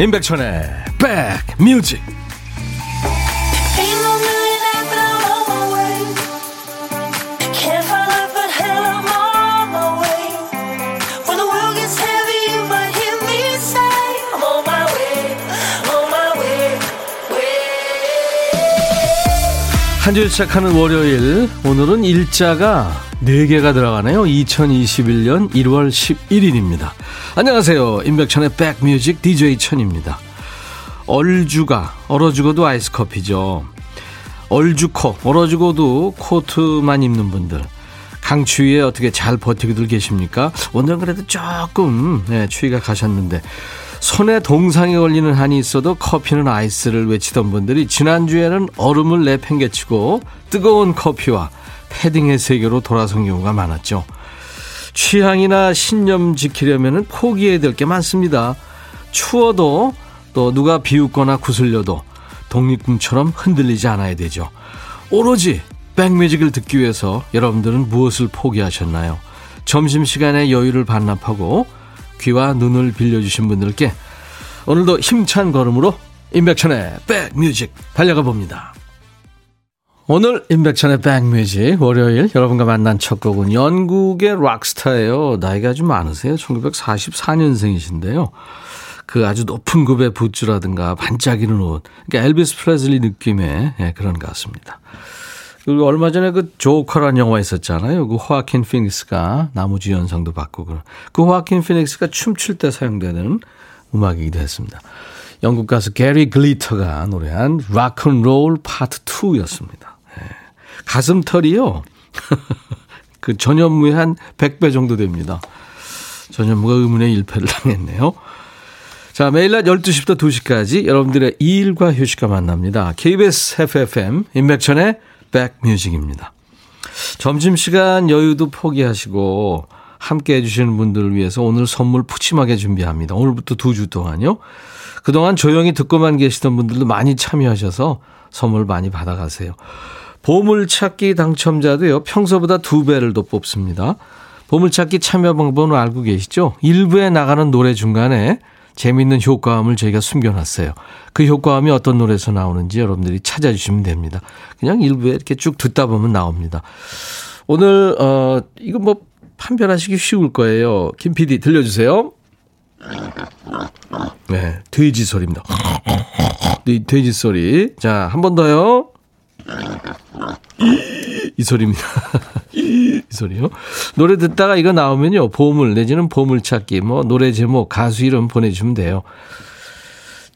임백천의 백뮤직. 한 주 시작하는 월요일 오늘은 일자가 4개가 들어가네요. 2021년 1월 11일입니다 안녕하세요. 임백천의 백뮤직 DJ 천입니다. 얼주가 얼어 죽어도 아이스 커피죠. 얼주코 얼어 죽어도 코트만 입는 분들. 강추위에 어떻게 잘 버티고들 계십니까? 오늘은 그래도 조금 네, 추위가 가셨는데. 손에 동상이 걸리는 한이 있어도 커피는 아이스를 외치던 분들이 지난주에는 얼음을 내팽개치고 뜨거운 커피와 패딩의 세계로 돌아선 경우가 많았죠. 취향이나 신념 지키려면 포기해야 될 게 많습니다. 추워도 또 누가 비웃거나 구슬려도 독립금처럼 흔들리지 않아야 되죠. 오로지 백뮤직을 듣기 위해서 여러분들은 무엇을 포기하셨나요? 점심시간에 여유를 반납하고 귀와 눈을 빌려주신 분들께 오늘도 힘찬 걸음으로 임백천의 백뮤직 달려가 봅니다. 오늘 임백천의 백뮤직 월요일 여러분과 만난 첫 곡은 영국의 락스타예요. 나이가 좀 많으세요. 1944년생이신데요. 그 아주 높은 급의 붓주라든가 반짝이는 옷. 그러니까 엘비스 프레슬리 느낌의 예, 그런 가수입니다. 그리고 얼마 전에 그 조커라는 영화 있었잖아요. 그 호아킨 피닉스가 나무주 연상도 받고 그 호아킨 피닉스가 춤출 때 사용되는 음악이기도 했습니다. 영국 가수 게리 글리터가 노래한 Rock and Roll Part 2였습니다. 네. 가슴털이요. 그 전현무의 한 100배 정도 됩니다. 전현무가 의문의 일패를 당했네요. 자, 매일 낮 12시부터 2시까지 여러분들의 일과 휴식과 만납니다. KBS 해피FM 임백천의 백뮤직입니다. 점심시간 여유도 포기하시고 함께 해주시는 분들을 위해서 오늘 선물 푸짐하게 준비합니다. 오늘부터 두 주 동안요. 그동안 조용히 듣고만 계시던 분들도 많이 참여하셔서 선물 많이 받아가세요. 보물찾기 당첨자도요. 평소보다 두 배를 더 뽑습니다. 보물찾기 참여 방법은 알고 계시죠? 일부에 나가는 노래 중간에 재미있는 효과음을 저희가 숨겨놨어요. 그 효과음이 어떤 노래에서 나오는지 여러분들이 찾아주시면 됩니다. 그냥 일부에 이렇게 쭉 듣다 보면 나옵니다. 오늘 어 이거 뭐 판별하시기 쉬울 거예요. 김 PD 들려주세요. 네, 돼지 소리입니다. 돼지 소리. 자, 한 번 더요. 이 소리입니다. 이 소리요. 노래 듣다가 이거 나오면요. 보물 내지는 보물찾기 뭐 노래 제목 가수 이름 보내주시면 돼요.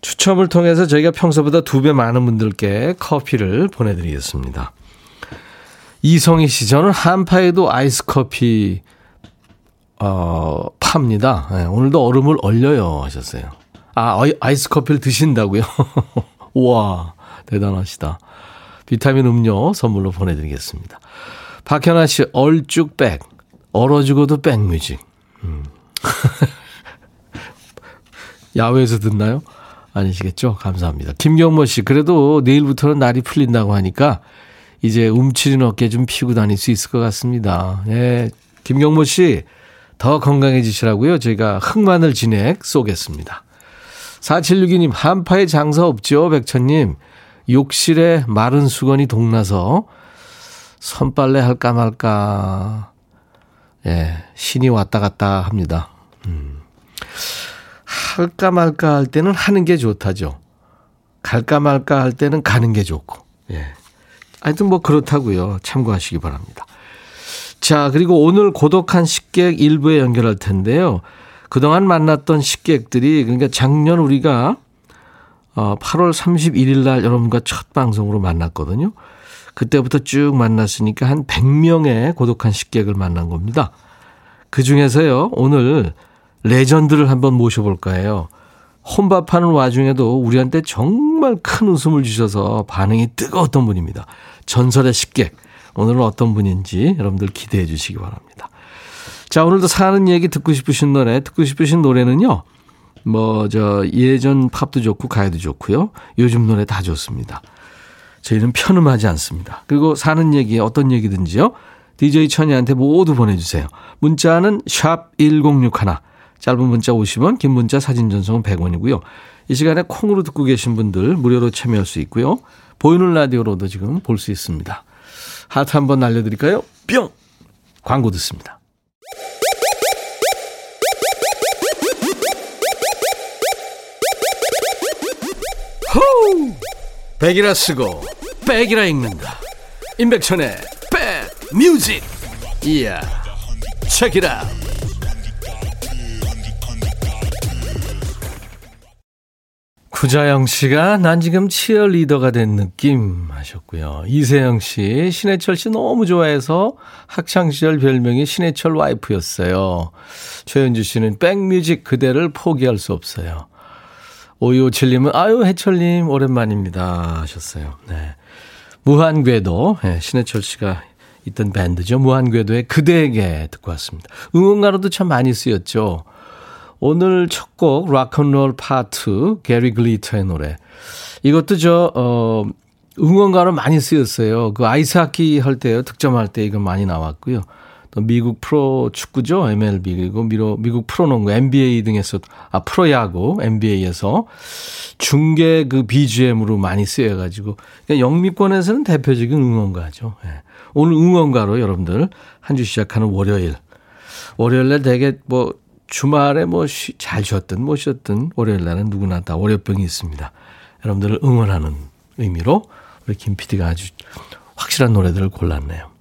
추첨을 통해서 저희가 평소보다 두 배 많은 분들께 커피를 보내드리겠습니다. 이성희 씨, 저는 한파에도 아이스 커피 어, 팝니다. 네, 오늘도 얼음을 얼려요 하셨어요. 아, 아이스 커피를 드신다고요? 우와, 대단하시다. 비타민 음료 선물로 보내드리겠습니다. 박현아 씨, 얼쭉백. 얼어 죽어도 백뮤직. 음. 야외에서 듣나요? 아니시겠죠? 감사합니다. 김경모 씨, 그래도 내일부터는 날이 풀린다고 하니까 이제 움츠린 어깨 좀 피고 다닐 수 있을 것 같습니다. 예. 김경모 씨, 더 건강해지시라고요. 저희가 흑마늘 진액 쏘겠습니다. 4762님, 한파에 장사 없죠, 백천님. 욕실에 마른 수건이 동나서 선빨래 할까 말까. 예, 신이 왔다 갔다 합니다. 음. 할까 말까 할 때는 하는 게 좋다죠. 갈까 말까 할 때는 가는 게 좋고. 예. 하여튼 뭐 그렇다고요. 참고하시기 바랍니다. 자, 그리고 오늘 고독한 식객 일부에 연결할 텐데요. 그동안 만났던 식객들이 그러니까 작년 우리가 어 8월 31일 날 여러분과 첫 방송으로 만났거든요. 그때부터 쭉 만났으니까 한 100명의 고독한 식객을 만난 겁니다. 그 중에서요, 오늘 레전드를 한번 모셔볼까 해요. 혼밥하는 와중에도 우리한테 정말 큰 웃음을 주셔서 반응이 뜨거웠던 분입니다. 전설의 식객. 오늘은 어떤 분인지 여러분들 기대해 주시기 바랍니다. 자, 오늘도 사는 얘기 듣고 싶으신 노래, 듣고 싶으신 노래는요. 뭐, 저, 예전 팝도 좋고, 가요도 좋고요. 요즘 노래 다 좋습니다. 저희는 편음하지 않습니다. 그리고 사는 얘기, 어떤 얘기든지요. DJ 천이한테 모두 보내주세요. 문자는 샵 1061. 짧은 문자 50원, 긴 문자 사진 전송은 100원이고요. 이 시간에 콩으로 듣고 계신 분들 무료로 참여할 수 있고요. 보이는 라디오로도 지금 볼 수 있습니다. 하트 한번 날려드릴까요? 뿅! 광고 듣습니다. 호우! 백이라 쓰고 백이라 읽는다. 임백천의 백 뮤직. 이야. 책이라. 구자영 씨가 난 지금 치어리더가 된 느낌 하셨고요. 이세영 씨, 신해철 씨 너무 좋아해서 학창시절 별명이 신해철 와이프였어요. 최현주 씨는 백뮤직 그대를 포기할 수 없어요. 5257님은 아유 해철님 오랜만입니다 하셨어요. 네. 무한궤도 네, 신해철 씨가 있던 밴드죠. 무한궤도의 그대에게 듣고 왔습니다. 응원가로도 참 많이 쓰였죠. 오늘 첫 곡 Rock and Roll Part 게리 글리터의 노래. 이것도 저 어, 응원가로 많이 쓰였어요. 그 아이스하키 할 때요. 득점할 때 이거 많이 나왔고요. 또 미국 프로 축구죠. MLB 그리고 미로, 미국 프로농구 NBA 등에서 아 프로야구 NBA에서 중계 그 BGM으로 많이 쓰여 가지고 그러니까 영미권에서는 대표적인 응원가죠. 예. 오늘 응원가로 여러분들 한 주 시작하는 월요일 월요일 날 되게 뭐 주말에 뭐 잘 쉬었든 못 쉬었든 월요일 날은 누구나 다 월요병이 있습니다. 여러분들을 응원하는 의미로 우리 김 PD가 아주 확실한 노래들을 골랐네요.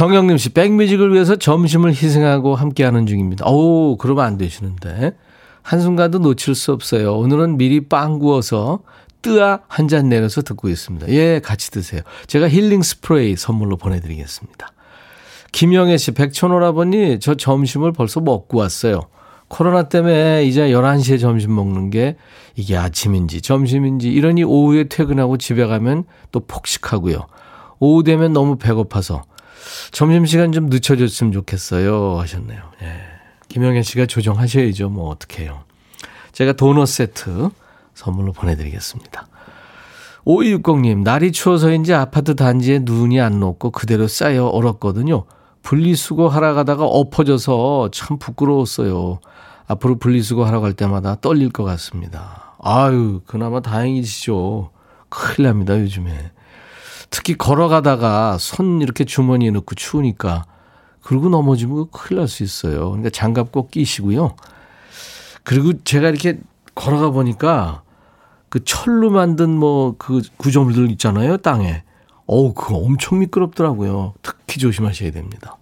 정영림 씨, 백뮤직을 위해서 점심을 희생하고 함께하는 중입니다. 오, 그러면 안 되시는데. 한순간도 놓칠 수 없어요. 오늘은 미리 빵 구워서 뜨아 한 잔 내려서 듣고 있습니다. 예, 같이 드세요. 제가 힐링 스프레이 선물로 보내드리겠습니다. 김영애 씨, 백천오라버니, 저 점심을 벌써 먹고 왔어요. 코로나 때문에 이제 11시에 점심 먹는 게 이게 아침인지 점심인지 이러니 오후에 퇴근하고 집에 가면 또 폭식하고요. 오후 되면 너무 배고파서 점심시간 좀 늦춰줬으면 좋겠어요. 하셨네요. 예. 김영애 씨가 조정하셔야죠. 뭐, 어떡해요. 제가 도넛 세트 선물로 보내드리겠습니다. 5260님, 날이 추워서인지 아파트 단지에 눈이 안 녹고 그대로 쌓여 얼었거든요. 분리수거 하러 가다가 엎어져서 참 부끄러웠어요. 앞으로 분리수거 하러 갈 때마다 떨릴 것 같습니다. 아유, 그나마 다행이시죠. 큰일 납니다, 요즘에. 특히 걸어가다가 손 이렇게 주머니에 넣고 추우니까 그리고 넘어지면 큰일 날 수 있어요. 그러니까 장갑 꼭 끼시고요. 그리고 제가 이렇게 걸어가 보니까 그 철로 만든 뭐 그 구조물들 있잖아요, 땅에. 어우, 그거 엄청 미끄럽더라고요. 특히 조심하셔야 됩니다.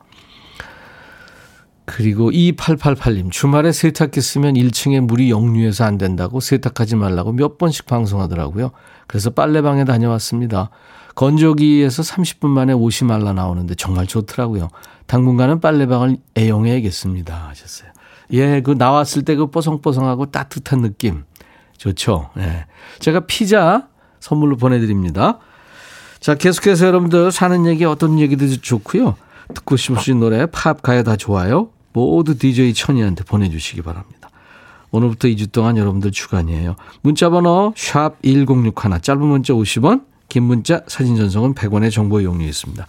그리고 2888님, 주말에 세탁기 쓰면 1층에 물이 역류해서 안 된다고 세탁하지 말라고 몇 번씩 방송하더라고요. 그래서 빨래방에 다녀왔습니다. 건조기에서 30분 만에 옷이 말라 나오는데 정말 좋더라고요. 당분간은 빨래방을 애용해야겠습니다. 하셨어요. 예, 그 나왔을 때 그 뽀송뽀송하고 따뜻한 느낌. 좋죠. 예. 제가 피자 선물로 보내드립니다. 자, 계속해서 여러분들 사는 얘기 어떤 얘기도 좋고요. 듣고 싶으신 노래, 팝, 가요 다 좋아요. 모두 DJ 천이한테 보내주시기 바랍니다. 오늘부터 2주 동안 여러분들 주간이에요. 문자번호 샵 1061, 짧은 문자 50원, 긴 문자 사진 전송은 100원의 정보 이용료 있습니다.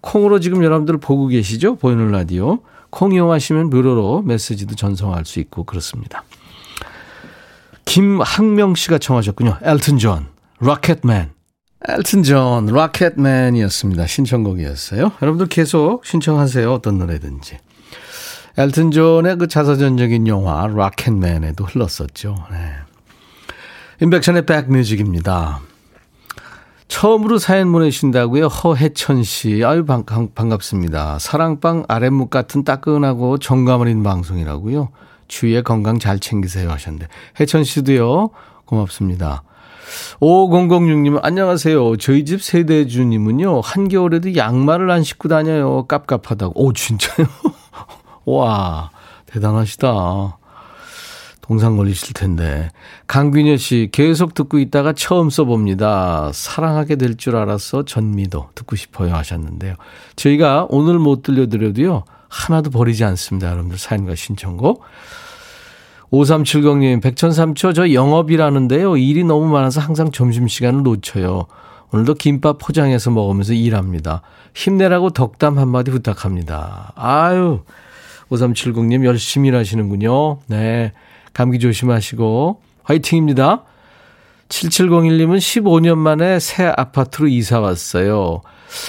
콩으로 지금 여러분들 보고 계시죠? 보이는 라디오. 콩 이용하시면 무료로 메시지도 전송할 수 있고 그렇습니다. 김학명 씨가 청하셨군요. 엘튼 존, Rocket Man. 엘튼 존, Rocket Man이었습니다. 신청곡이었어요. 여러분들 계속 신청하세요. 어떤 노래든지. 엘튼 존의 그 자서전적인 영화 Rocketman에도 흘렀었죠. 네. 임백천의 백뮤직입니다. 처음으로 사연 보내신다고요? 허혜천 씨. 아유, 반, 반갑습니다. 사랑방 아랫목 같은 따끈하고 정감 어린 방송이라고요. 주위에 건강 잘 챙기세요 하셨는데. 혜천 씨도요. 고맙습니다. 5006님, 안녕하세요. 저희 집 세대주님은요, 한겨울에도 양말을 안 신고 다녀요. 깝깝하다고. 오, 진짜요? 와, 대단하시다. 동상 걸리실 텐데. 강균여 씨, 계속 듣고 있다가 처음 써봅니다. 사랑하게 될 줄 알아서 전미도 듣고 싶어요 하셨는데요. 저희가 오늘 못 들려드려도요, 하나도 버리지 않습니다. 여러분들 사연과 신청곡. 5370님, 백천삼초 저 영업이라는데요. 일이 너무 많아서 항상 점심시간을 놓쳐요. 오늘도 김밥 포장해서 먹으면서 일합니다. 힘내라고 덕담 한마디 부탁합니다. 아유, 5370님 열심히 일하시는군요. 네. 감기 조심하시고 화이팅입니다. 7701님은 15년 만에 새 아파트로 이사 왔어요.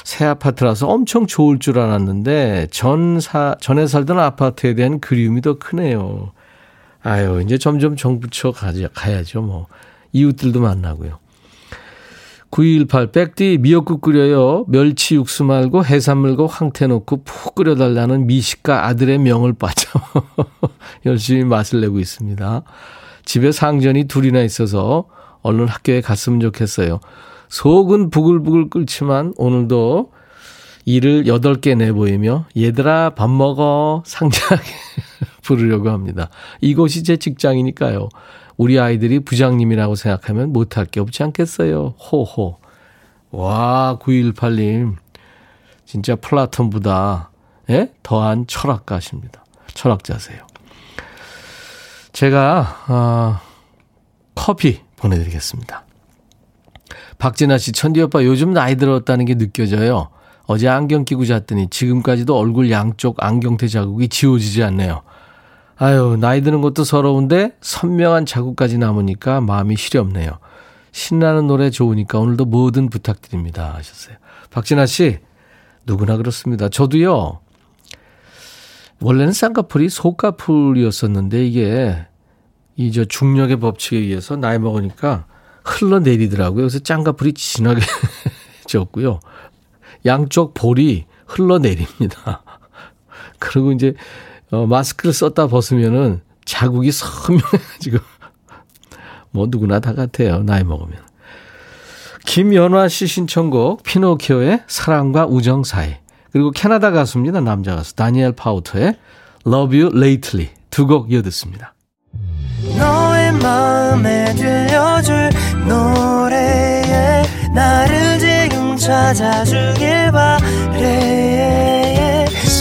새 아파트라서 엄청 좋을 줄 알았는데 전 사, 전에 살던 아파트에 대한 그리움이 더 크네요. 아유, 이제 점점 가자, 가야죠, 뭐. 이웃들도 만나고요. 9218 백디 미역국 끓여요. 멸치 육수 말고 해산물과 황태 넣고 푹 끓여달라는 미식가 아들의 명을 빠져 열심히 맛을 내고 있습니다. 집에 상전이 둘이나 있어서 얼른 학교에 갔으면 좋겠어요. 속은 부글부글 끓지만 오늘도 일을 8개 내보이며 얘들아 밥 먹어 상냥하게 부르려고 합니다. 이곳이 제 직장이니까요. 우리 아이들이 부장님이라고 생각하면 못할 게 없지 않겠어요. 호호. 와, 9218님. 진짜 플라톤보다, 예? 더한 철학가십니다. 철학자세요. 제가, 어, 커피 보내드리겠습니다. 박진아 씨, 천디 오빠 요즘 나이 들었다는 게 느껴져요. 어제 안경 끼고 잤더니 지금까지도 얼굴 양쪽 안경테 자국이 지워지지 않네요. 아유, 나이 드는 것도 서러운데 선명한 자국까지 남으니까 마음이 시렵네요. 신나는 노래 좋으니까 오늘도 뭐든 부탁드립니다. 하셨어요. 박진아 씨, 누구나 그렇습니다. 저도요, 원래는 쌍꺼풀이 속꺼풀이었었는데 이게 이 저 중력의 법칙에 의해서 나이 먹으니까 흘러내리더라고요. 그래서 짱꺼풀이 진하게 졌고요. 양쪽 볼이 흘러내립니다. 그리고 이제 어, 마스크를 썼다 벗으면은 자국이 선명해가지고 뭐 누구나 다 같아요. 나이 먹으면. 김연화 씨 신청곡 피노키오의 사랑과 우정 사이 그리고 캐나다 가수입니다. 남자 가수 다니엘 파우터의 Love You Lately 두 곡 이어 듣습니다. 너의 마음에 들려줄 노래에 나를 지금 찾아주길 바래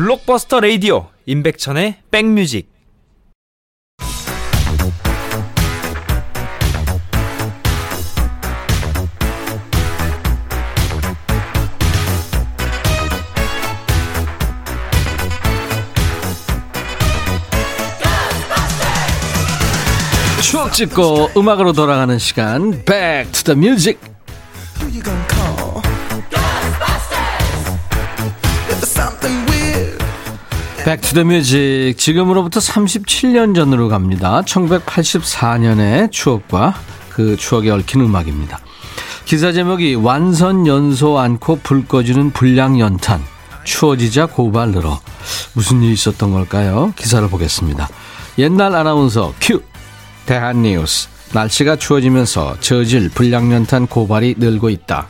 블록버스터 레이디오 임백천의 백뮤직. 추억 찍고 음악으로 돌아가는 시간 Back to the Music Back to the Music 지금으로부터 37년 전으로 갑니다. 1984년의 추억과 그 추억에 얽힌 음악입니다. 기사 제목이 완전 연소 않고 불 꺼지는 불량 연탄 추워지자 고발 늘어 무슨 일이 있었던 걸까요? 기사를 보겠습니다. 옛날 아나운서 큐 대한뉴스 날씨가 추워지면서 저질 불량 연탄 고발이 늘고 있다.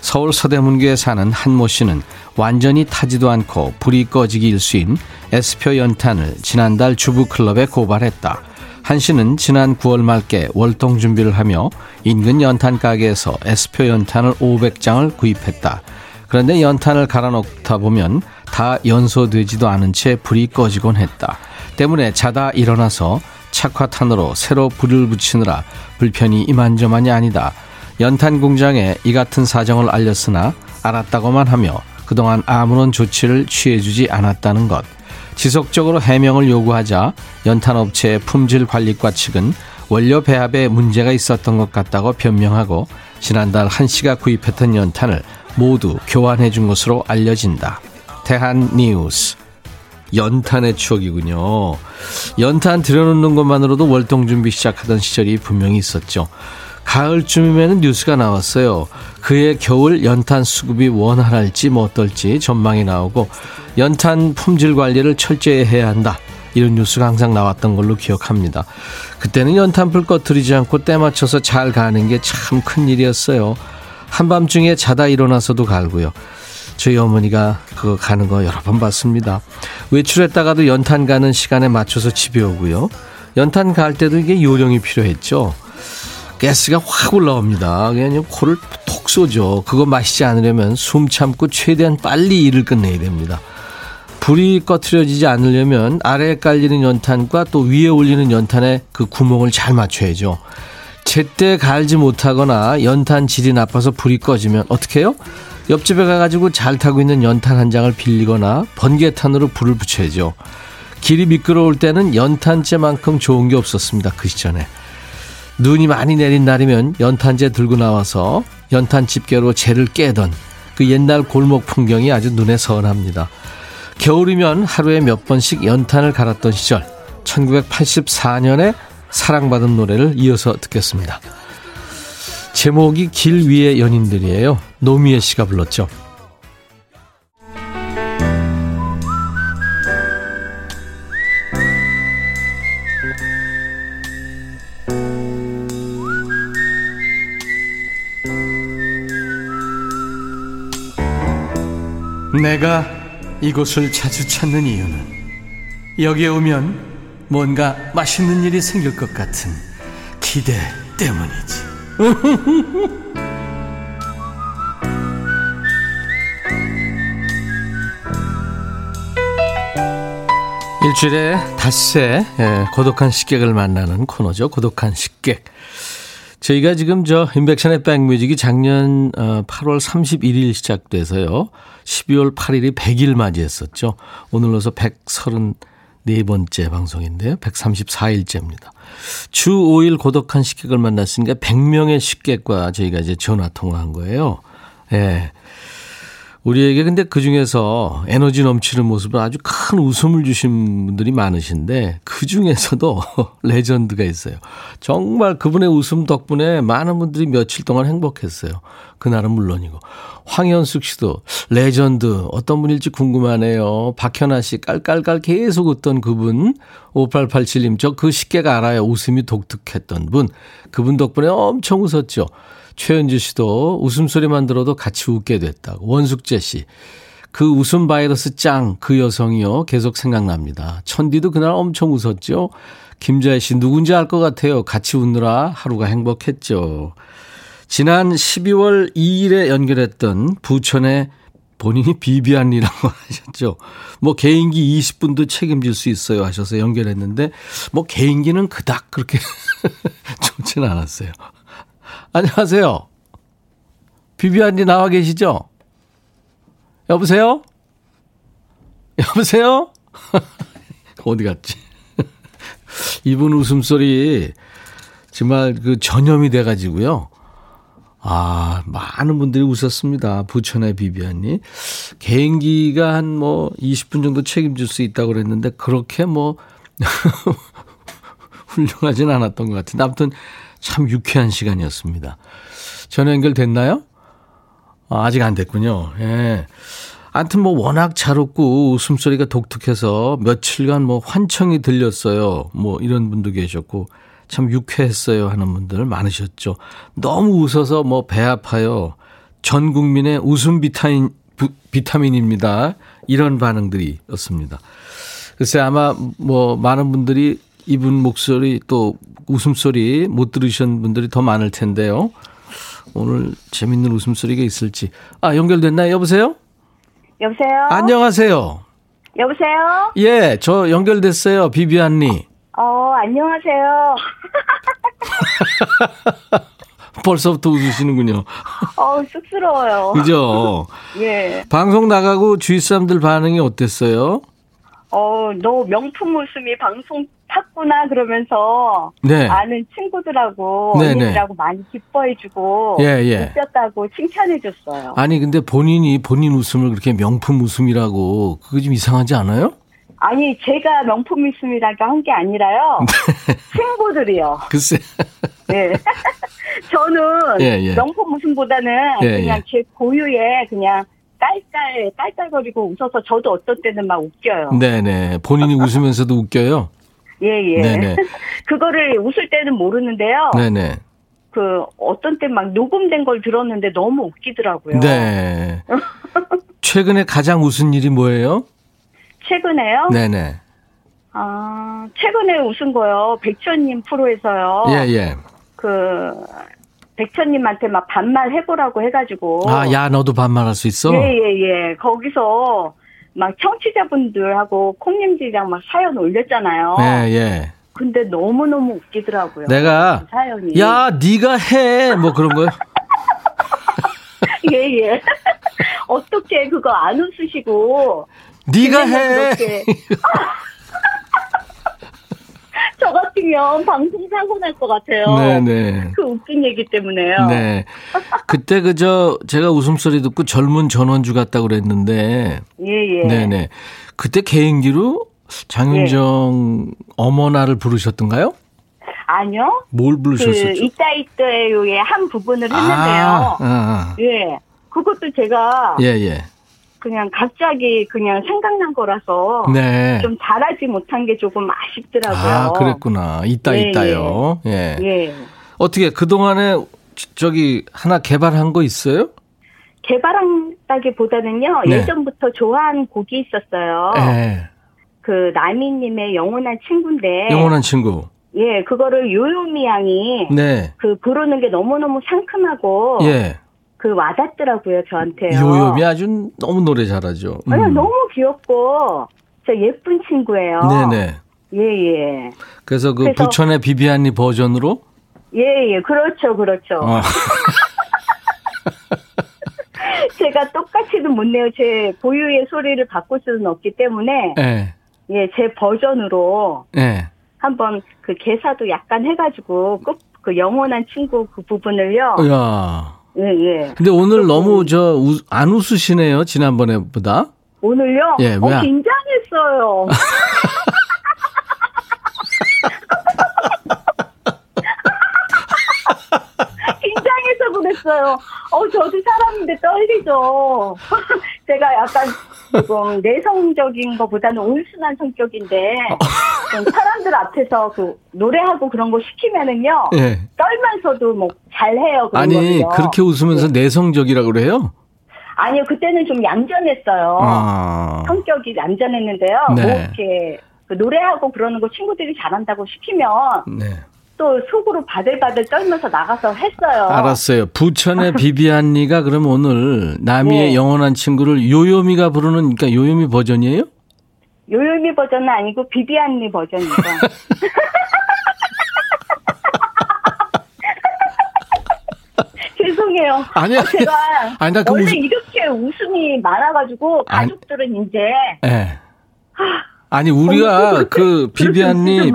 서울 서대문구에 사는 한모 씨는 완전히 타지도 않고 불이 꺼지기 일수인 S표 연탄을 지난달 주부클럽에 고발했다. 한 씨는 지난 9월 말께 월동 준비를 하며 인근 연탄 가게에서 S표 연탄을 500장을 구입했다. 그런데 연탄을 갈아놓다 보면 다 연소되지도 않은 채 불이 꺼지곤 했다. 때문에 자다 일어나서 착화탄으로 새로 불을 붙이느라 불편이 이만저만이 아니다. 연탄 공장에 이 같은 사정을 알렸으나 알았다고만 하며 그동안 아무런 조치를 취해주지 않았다는 것. 지속적으로 해명을 요구하자 연탄업체의 품질관리과 측은 원료 배합에 문제가 있었던 것 같다고 변명하고 지난달 한 씨가 구입했던 연탄을 모두 교환해 준 것으로 알려진다. 대한 뉴스. 연탄의 추억이군요. 연탄 들여놓는 것만으로도 월동 준비 시작하던 시절이 분명히 있었죠. 가을쯤이면 뉴스가 나왔어요. 그해 겨울 연탄 수급이 원활할지 뭐 어떨지 전망이 나오고 연탄 품질 관리를 철저히 해야 한다. 이런 뉴스가 항상 나왔던 걸로 기억합니다. 그때는 연탄불 꺼뜨리지 않고 때 맞춰서 잘 가는 게 참 큰일이었어요. 한밤중에 자다 일어나서도 갈고요. 저희 어머니가 그거 가는 거 여러 번 봤습니다. 외출했다가도 연탄 가는 시간에 맞춰서 집에 오고요. 연탄 갈 때도 이게 요령이 필요했죠. 가스가 확 올라옵니다. 그냥 코를 톡 쏘죠. 그거 마시지 않으려면 숨 참고 최대한 빨리 일을 끝내야 됩니다. 불이 꺼트려지지 않으려면 아래에 깔리는 연탄과 또 위에 올리는 연탄의 그 구멍을 잘 맞춰야죠. 제때 갈지 못하거나 연탄 질이 나빠서 불이 꺼지면 어떻게 해요? 옆집에 가가지고 잘 타고 있는 연탄 한 장을 빌리거나 번개탄으로 불을 붙여야죠. 길이 미끄러울 때는 연탄재만큼 좋은 게 없었습니다. 그 시절에. 눈이 많이 내린 날이면 연탄재 들고 나와서 연탄 집게로 재를 깨던 그 옛날 골목 풍경이 아주 눈에 선합니다. 겨울이면 하루에 몇 번씩 연탄을 갈았던 시절 1984년에 사랑받은 노래를 이어서 듣겠습니다. 제목이 길 위의 연인들이에요. 노미애 씨가 불렀죠. 내가 이곳을 자주 찾는 이유는 여기에 오면 뭔가 맛있는 일이 생길 것 같은 기대 때문이지. 일주일에 닷새 예, 고독한 식객을 만나는 코너죠. 고독한 식객. 저희가 지금 저 인백션의 백뮤직이 작년 8월 어, 31일 시작돼서요. 12월 8일이 100일 맞이했었죠. 오늘로서 134번째 방송인데요. 134일째입니다. 주 5일 고독한 식객을 만났으니까 100명의 식객과 저희가 이제 전화 통화한 거예요. 예. 네. 우리에게 근데 그 중에서 에너지 넘치는 모습을 아주 큰 웃음을 주신 분들이 많으신데 그 중에서도 레전드가 있어요. 정말 그분의 웃음 덕분에 많은 분들이 며칠 동안 행복했어요. 그날은 물론이고. 황현숙 씨도 레전드 어떤 분일지 궁금하네요. 박현아 씨 깔깔깔 계속 웃던 그분. 5887님 저 그 식객 알아요. 웃음이 독특했던 분. 그분 덕분에 엄청 웃었죠. 최은주 씨도 웃음소리만 들어도 같이 웃게 됐다고. 원숙재 씨. 그 웃음 바이러스 짱, 그 여성이요. 계속 생각납니다. 천디도 그날 엄청 웃었죠. 김자혜 씨, 누군지 알 것 같아요. 같이 웃느라 하루가 행복했죠. 지난 12월 2일에 연결했던 부천의 본인이 비비안이라고 하셨죠. 뭐 개인기 20분도 책임질 수 있어요 하셔서 연결했는데 뭐 개인기는 그닥 그렇게 좋지는 않았어요. 안녕하세요. 비비안님 나와 계시죠? 여보세요? 여보세요? 어디 갔지? 이분 웃음소리 정말 그 전염이 돼가지고요. 아, 많은 분들이 웃었습니다. 부천의 비비안님. 개인기가 한 뭐 20분 정도 책임질 수 있다고 그랬는데 그렇게 뭐 훌륭하진 않았던 것 같은데 아무튼 참 유쾌한 시간이었습니다. 전화 연결됐나요? 아, 아직 안 됐군요. 예. 아무튼 뭐 워낙 잘 웃고 웃음소리가 독특해서 며칠간 뭐 환청이 들렸어요. 뭐 이런 분도 계셨고 참 유쾌했어요 하는 분들 많으셨죠. 너무 웃어서 뭐 배 아파요. 전 국민의 웃음 비타민, 비타민입니다. 이런 반응들이었습니다. 글쎄 아마 뭐 많은 분들이 이분 목소리 또 웃음소리 못 들으신 분들이 더 많을 텐데요. 오늘 재밌는 웃음소리가 있을지. 아, 연결됐나요? 여보세요? 여보세요? 안녕하세요. 여보세요? 예, 저 연결됐어요. 비비안니. 어, 안녕하세요. 벌써부터 웃으시는군요. 어, 쑥스러워요. 그죠? 예. 방송 나가고 주위 사람들 반응이 어땠어요? 어, 너 명품 웃음이 방송 탔구나 그러면서 네. 아는 친구들하고 네, 네. 언니들하고 많이 기뻐해주고 예, 예. 웃겼다고 칭찬해줬어요. 아니 근데 본인이 본인 웃음을 그렇게 명품 웃음이라고 그거 좀 이상하지 않아요? 아니 제가 명품 웃음이라고 한 게 아니라요. 네. 친구들이요. 글쎄. 네. 저는 예, 예. 명품 웃음보다는 예, 그냥 예. 제 고유의 그냥 깔깔 깔깔거리고 웃어서 저도 어떤 때는 막 웃겨요. 네네. 본인이 웃으면서도 웃겨요. 예, 예. 네네. 그거를 웃을 때는 모르는데요. 네네. 그 어떤 때 막 녹음된 걸 들었는데 너무 웃기더라고요. 네. 최근에 가장 웃은 일이 뭐예요? 최근에요? 네네. 아, 최근에 웃은 거요. 백천님 프로에서요. 예, 예. 그, 백천님한테 막 반말 해보라고 해가지고. 아, 야, 너도 반말할 수 있어? 예, 예, 예. 거기서 막 청취자분들하고 콩님들이랑 막 사연 올렸잖아요. 예, 예. 근데 너무 너무 웃기더라고요. 내가, 그 사연이. 야, 네가 해! 뭐 그런 거요? 예, 예. 어떻게 그거 안 웃으시고. 네가 해! 저 같으면 방송 사고 날 것 같아요. 네네. 그 웃긴 얘기 때문에요. 네. 그때 그저 제가 웃음소리 듣고 젊은 전원주 같다고 그랬는데. 예예. 네네. 그때 개인기로 장윤정 예. 어머나를 부르셨던가요? 아니요. 뭘 부르셨었죠? 그 이따 이따의 한 부분을 했는데요. 아, 아, 아. 예. 그것도 제가 예, 예. 그냥 갑자기 그냥 생각난 거라서 네. 좀 잘하지 못한 게 조금 아쉽더라고요. 아, 그랬구나. 있다 예, 있다요. 예. 예. 어떻게 그 동안에 저기 하나 개발한 거 있어요? 개발한다기보다는요. 네. 예전부터 좋아하는 곡이 있었어요. 네. 그 나미님의 영원한 친구인데. 영원한 친구. 예, 그거를 요요미 양이 네. 그 부르는 게 너무너무 상큼하고 예. 그 와닿더라고요, 저한테요. 요요미 아주 너무 노래 잘하죠. 음. 아니, 너무 귀엽고, 저 예쁜 친구예요. 네네. 예, 예. 그래서 그 그래서, 부천의 비비안니 버전으로? 예, 예. 그렇죠, 그렇죠. 어. 제가 똑같이는 못 내요. 제 고유의 소리를 바꿀 수는 없기 때문에. 네. 예, 제 버전으로. 네. 한번 그 개사도 약간 해가지고 꼭 그 영원한 친구 그 부분을요. 야. 예, 예. 근데 오늘 너무 저 안 웃으시네요. 지난번에보다. 오늘요? 예, 왜? 어, 긴장했어요. 긴장해서 그랬어요. 어, 저도 사람인데 떨리죠. 제가 약간 조금 내성적인 것보다는 온순한 성격인데 좀 사람들 앞에서 그 노래하고 그런 거 시키면은요 네. 떨면서도 뭐 잘해요. 아니 거든요. 그렇게 웃으면서 네. 내성적이라 고 그래요? 아니요 그때는 좀 얌전했어요. 아. 성격이 얌전했는데요. 네. 뭐 이렇게 그 노래하고 그러는 거 친구들이 잘한다고 시키면 네. 또 속으로 바들바들 떨면서 나가서 했어요. 알았어요. 부천의 비비안니가 그럼 오늘 나미의 네. 영원한 친구를 요요미가 부르는 그러니까 요요미 버전이에요? 요요미 버전은 아니고 비비안니 버전이죠. 죄송해요. 아니야. 제가 아니, 나그 원래 웃... 이렇게 웃음이 많아가지고 가족들은 아니, 이제 네. 아니 우리가 그 비비안님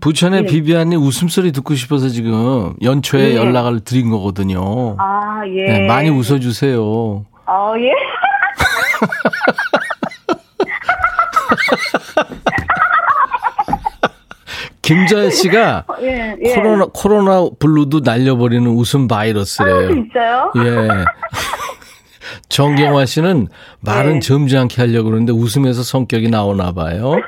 부천의 예. 비비안님 웃음소리 듣고 싶어서 지금 연초에 예. 연락을 드린 거거든요. 아 예. 네, 많이 웃어주세요. 아 예. 김자연 씨가 예, 예. 코로나 코로나 블루도 날려버리는 웃음 바이러스래요. 아, 진짜요? 예. 정경화 씨는 말은 네. 점잖게 하려고 그러는데 웃으면서 성격이 나오나 봐요.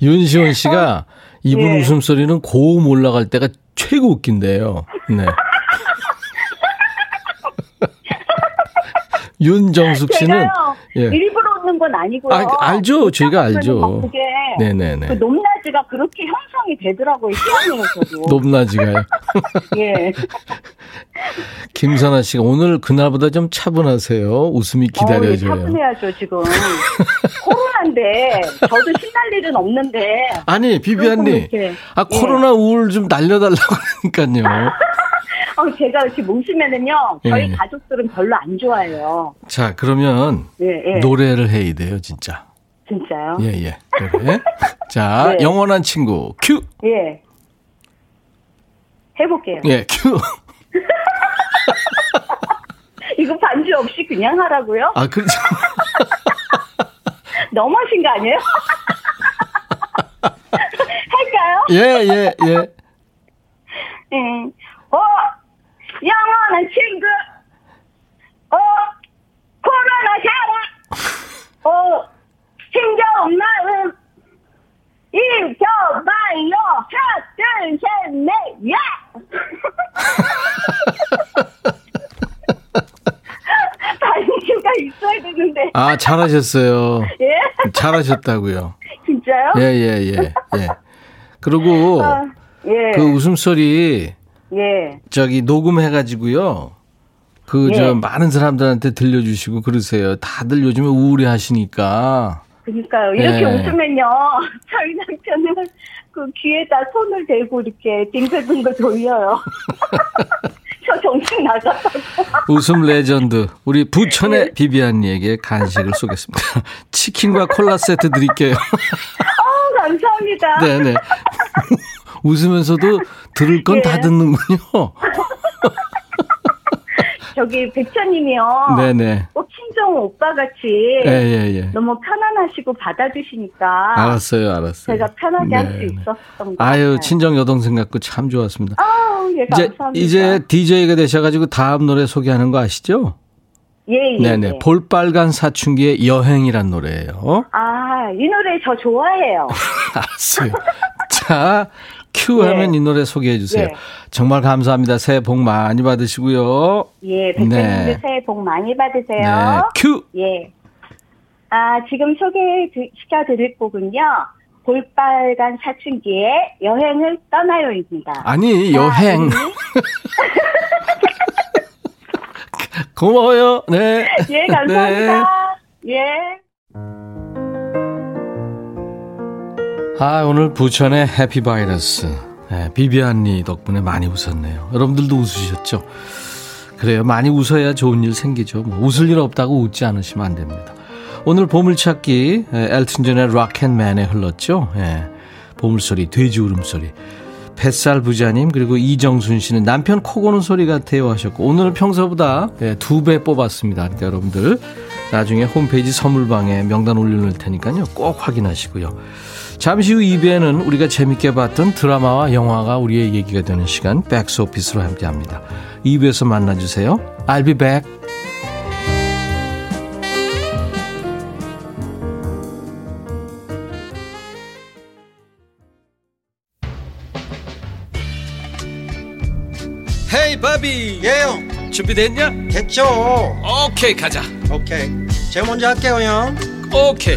윤시원 씨가 이분 네. 웃음소리는 고음 올라갈 때가 최고 웃긴데요. 네. 윤정숙 씨는 예. 일부러 웃는 건 아니고요. 아, 알죠. 제가 알죠. 네네네. 그 높낮이가 그렇게 형성이 되더라고요. 저도. 높낮이가요? 예. 김선아 씨가 오늘 그날보다 좀 차분하세요. 웃음이 기다려져요. 어, 예, 차분해야죠, 지금. 코로나인데 저도 신날 일은 없는데. 아니, 비비안님. 아, 예. 코로나 우울 좀 날려달라고 하니까요. 어, 제가 이렇게 뭉치면은요, 저희 예. 가족들은 별로 안 좋아해요. 자, 그러면 예, 예. 노래를 해야 돼요, 진짜. 진짜요? 예, 예. 노래. 자, 네. 영원한 친구, 큐! 예. 해볼게요. 예, 큐! 이거 반주 없이 그냥 하라고요? 아, 그렇죠. 너무하신 거 아니에요? 할까요? 예, 예, 예. 음, 어, 영원한 친구, 어, 코로나 사랑, 어, 힘겨운 마음, 일켜봐요, 하나, 둘, 셋, 넷, 야! 반주가 있어야 되는데. 아, 잘하셨어요. 예? 잘하셨다고요. 진짜요? 예, 예, 예, 예. 그리고 아, 예. 그 웃음소리 예. 저기 녹음해가지고요. 그, 예. 저, 많은 사람들한테 들려주시고 그러세요. 다들 요즘에 우울해 하시니까. 그러니까요. 이렇게 예. 웃으면요. 저희 남편은 그 귀에다 손을 대고 이렇게 빙글빙글 돌려요. 저 정신 나갔다고. 웃음 레전드. 우리 부천의 예. 비비안니에게 간식을 쏘겠습니다. 치킨과 콜라 세트 드릴게요. 어, 감사합니다. 네네. 웃으면서도 들을 건다 예. 듣는군요. 저기 백천님이요. 네네. 꼭 친정 오빠 같이 예, 예, 예. 너무 편안하시고 받아주시니까 알았어요, 알았어요. 제가 편하게 할수 네네. 있었던 거 아유. 친정 여동생 같고 참 좋았습니다. 아우, 예, 이제, 감사합니다. 이제 DJ가 되셔가지고 다음 노래 소개하는 거 아시죠? 예, 예. 네네. 예. 볼빨간 사춘기의 여행이란 노래예요. 아, 이 노래 저 좋아해요. 알았어요. 자, 큐 하면 예. 이 노래 소개해 주세요. 예. 정말 감사합니다. 새해 복 많이 받으시고요. 예, 백천님도 네. 새해 복 많이 받으세요. 네, 큐! 예. 아, 지금 소개시켜 드릴 곡은요. 볼빨간 사춘기의 여행을 떠나요입니다. 아니, 자, 여행. 우리- 고마워요. 네. 예, 감사합니다. 예. 아, 오늘 부천의 해피바이러스. 네, 비비안니 덕분에 많이 웃었네요. 여러분들도 웃으셨죠? 그래요. 많이 웃어야 좋은 일 생기죠. 뭐 웃을 일 없다고 웃지 않으시면 안 됩니다. 오늘 보물찾기, 에, 엘튼 존의 Rocket Man에 흘렀죠. 예, 보물소리, 돼지 울음소리. 뱃살 부자님, 그리고 이정순 씨는 남편 코 고는 소리 같아요 하셨고, 오늘 평소보다 예, 두배 뽑았습니다. 그러니까 여러분들, 나중에 홈페이지 선물방에 명단 올려놓을 테니까요. 꼭 확인하시고요. 잠시 후 2부에는 우리가 재밌게 봤던 드라마와 영화가 우리의 얘기가 되는 시간 백스 오피스로 함께 합니다. 2부에서 만나주세요. I'll be back. 헤이 바비 예영 준비됐냐? 됐죠 오케이 가자 오케이 제가 먼저 할게요 형 오케이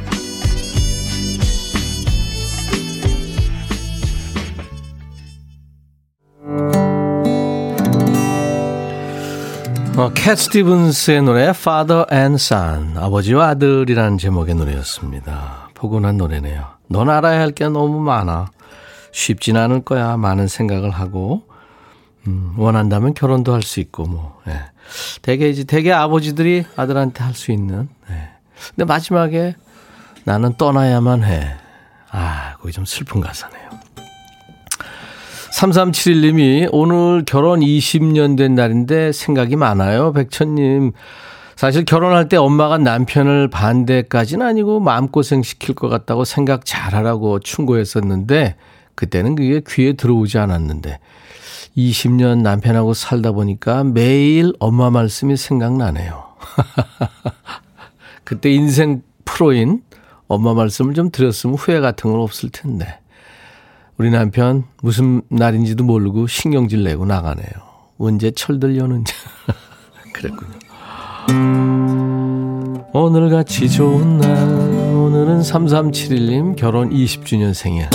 어, 캣 스티븐스의 노래 Father and Son 아버지와 아들이라는 제목의 노래였습니다. 포근한 노래네요. 넌 알아야 할 게 너무 많아. 쉽진 않을 거야. 많은 생각을 하고 음, 원한다면 결혼도 할 수 있고 뭐. 예. 대개 이제 대개 아버지들이 아들한테 할 수 있는. 예. 근데 마지막에 나는 떠나야만 해. 아, 그게 좀 슬픈 가사네요. 3371님이 오늘 결혼 20년 된 날인데 생각이 많아요. 백천님. 사실 결혼할 때 엄마가 남편을 반대까지는 아니고 마음고생 시킬 것 같다고 생각 잘하라고 충고했었는데 그때는 그게 귀에 들어오지 않았는데 20년 남편하고 살다 보니까 매일 엄마 말씀이 생각나네요. 그때 인생 프로인 엄마 말씀을 좀 드렸으면 후회 같은 건 없을 텐데. 우리 남편 무슨 날인지도 모르고 신경질 내고 나가네요. 언제 철들려는지. 그랬군요. 오늘같이 좋은 날 오늘은 3371님 결혼 20주년 생일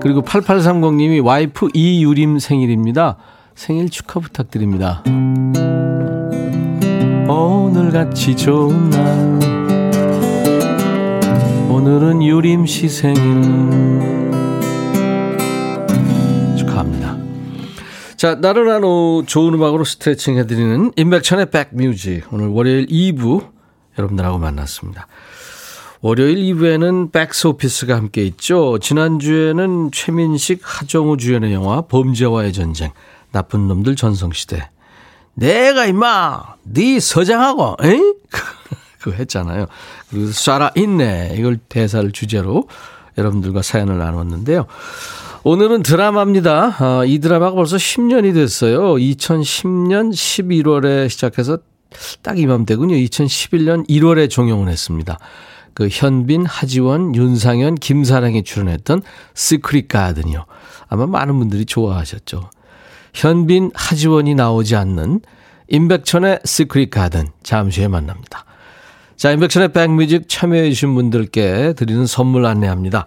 그리고 8830님이 와이프 이유림 생일입니다. 생일 축하 부탁드립니다. 오늘같이 좋은 날 오늘은 유림 씨 생일 자, 나른한 오후 좋은 음악으로 스트레칭 해드리는 임백천의 백뮤직. 오늘 월요일 2부 여러분들하고 만났습니다. 월요일 2부에는 백스 오피스가 함께 있죠. 지난주에는 최민식, 하정우 주연의 영화 범죄와의 전쟁, 나쁜 놈들 전성시대. 내가 임마, 네 서장하고, 에이? 그거 했잖아요. 그리고 쏴라 있네. 이걸 대사를 주제로 여러분들과 사연을 나눴는데요. 오늘은 드라마입니다. 아, 이 드라마가 벌써 10년이 됐어요. 2010년 11월에 시작해서 딱 이맘때군요. 2011년 1월에 종영을 했습니다. 그 현빈, 하지원, 윤상현, 김사랑이 출연했던 시크릿 가든이요. 아마 많은 분들이 좋아하셨죠. 현빈, 하지원이 나오지 않는 임백천의 시크릿 가든 잠시 후에 만납니다. 자, 임백천의 백뮤직 참여해 주신 분들께 드리는 선물 안내합니다.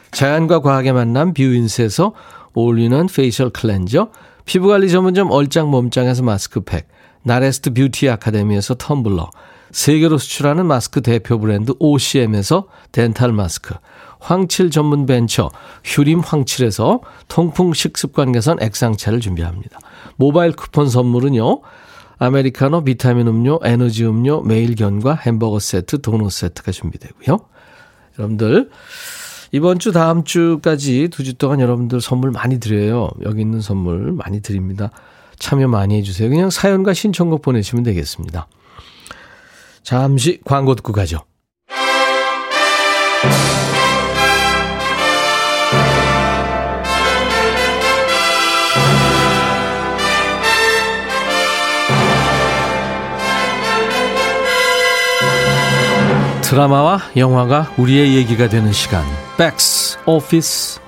자연과 과학의 만남 뷰인스에서 올리는 페이셜 클렌저, 피부관리 전문점 얼짱 몸짱에서 마스크팩, 나레스트 뷰티 아카데미에서 텀블러, 세계로 수출하는 마스크 대표 브랜드 OCM에서 덴탈 마스크, 황칠 전문 벤처 휴림 황칠에서 통풍 식습관 개선 액상차를 준비합니다. 모바일 쿠폰 선물은요. 아메리카노, 비타민 음료, 에너지 음료, 매일 견과 햄버거 세트, 도넛 세트가 준비되고요. 여러분들 이번 주 다음 주까지 두 주 동안 여러분들 선물 많이 드려요. 여기 있는 선물 많이 드립니다. 참여 많이 해주세요. 그냥 사연과 신청곡 보내시면 되겠습니다. 잠시 광고 듣고 가죠. 드라마와 영화가 우리의 얘기가 되는 시간. 백스 오피스.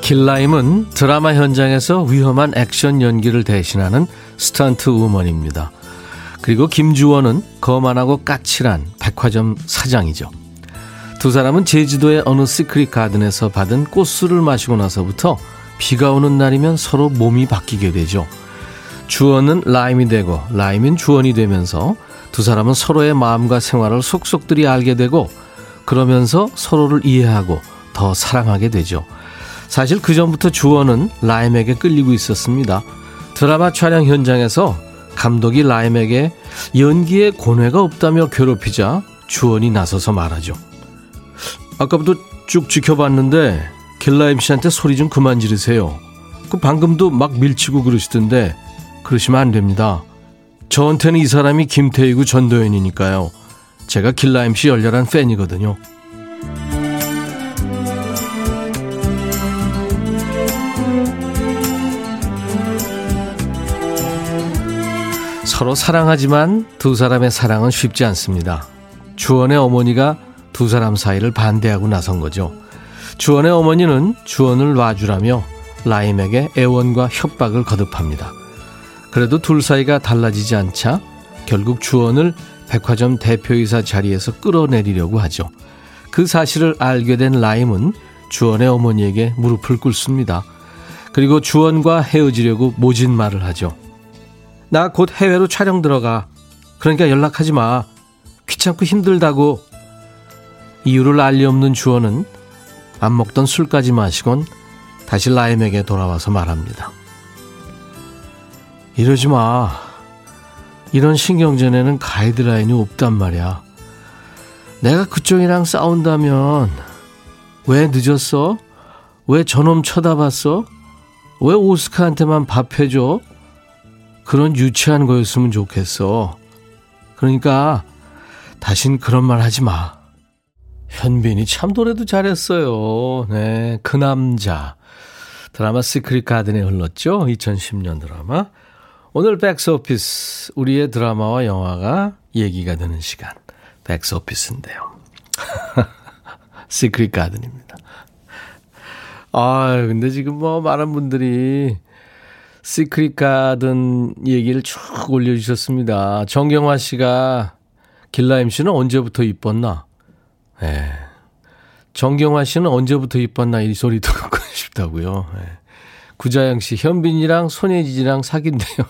길라임은 드라마 현장에서 위험한 액션 연기를 대신하는 스턴트 우먼입니다. 그리고 김주원은 거만하고 까칠한 백화점 사장이죠. 두 사람은 제주도의 어느 시크릿 가든에서 받은 꽃술을 마시고 나서부터 비가 오는 날이면 서로 몸이 바뀌게 되죠. 주원은 라임이 되고 라임은 주원이 되면서 두 사람은 서로의 마음과 생활을 속속들이 알게 되고 그러면서 서로를 이해하고 더 사랑하게 되죠. 사실 그 전부터 주원은 라임에게 끌리고 있었습니다. 드라마 촬영 현장에서 감독이 라임에게 연기에 고뇌가 없다며 괴롭히자 주원이 나서서 말하죠. 아까부터 쭉 지켜봤는데 길라임 씨한테 소리 좀 그만 지르세요. 그 방금도 막 밀치고 그러시던데 그러시면 안 됩니다. 저한테는 이 사람이 김태희구 전도연이니까요. 제가 길라임 씨 열렬한 팬이거든요. 서로 사랑하지만 두 사람의 사랑은 쉽지 않습니다. 주원의 어머니가 두 사람 사이를 반대하고 나선 거죠. 주원의 어머니는 주원을 놔주라며 라임에게 애원과 협박을 거듭합니다. 그래도 둘 사이가 달라지지 않자 결국 주원을 백화점 대표이사 자리에서 끌어내리려고 하죠. 그 사실을 알게 된 라임은 주원의 어머니에게 무릎을 꿇습니다. 그리고 주원과 헤어지려고 모진 말을 하죠. 나 곧 해외로 촬영 들어가. 그러니까 연락하지 마. 귀찮고 힘들다고. 이유를 알리 없는 주원은 안 먹던 술까지 마시곤 다시 라임에게 돌아와서 말합니다. 이러지 마. 이런 신경전에는 가이드라인이 없단 말이야. 내가 그쪽이랑 싸운다면 왜 늦었어? 왜 저놈 쳐다봤어? 왜 오스카한테만 밥 해줘? 그런 유치한 거였으면 좋겠어. 그러니까 다신 그런 말 하지 마. 현빈이 참 노래도 잘했어요. 네, 그 남자. 드라마 시크릿 가든에 흘렀죠. 2010년 드라마. 오늘 백스오피스. 우리의 드라마와 영화가 얘기가 되는 시간. 백스오피스인데요. 시크릿 가든입니다. 아, 근데 지금 뭐 많은 분들이 시크릿 가든 얘기를 쭉 올려주셨습니다. 정경화 씨가 길라임 씨는 언제부터 이뻤나? 예. 정경화 씨는 언제부터 이뻤나 이 소리 듣고 싶다고요. 네. 구자영 씨, 현빈이랑 손예진이랑 사귄대요.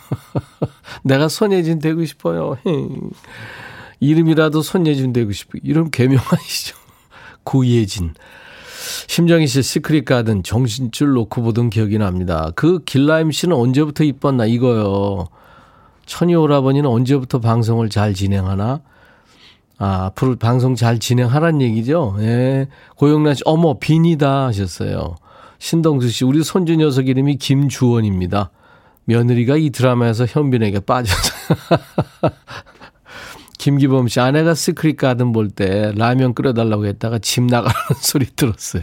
내가 손예진 되고 싶어요. 이름이라도 손예진 되고 싶어. 이름 개명하시죠. 구예진. 심정희 씨 시크릿 가든 정신줄 놓고 보던 기억이 납니다. 그 길라임 씨는 언제부터 이뻤나 이거요. 천이 오라버니는 언제부터 방송을 잘 진행하나? 아, 앞으로 방송 잘 진행하란 얘기죠. 예. 고영란 씨, 어머, 빈이다 하셨어요. 신동수 씨, 우리 손주 녀석 이름이 김주원입니다. 며느리가 이 드라마에서 현빈에게 빠져서. 김기범 씨, 아내가 시크릿 가든 볼 때 라면 끓여달라고 했다가 집 나가는 소리 들었어요.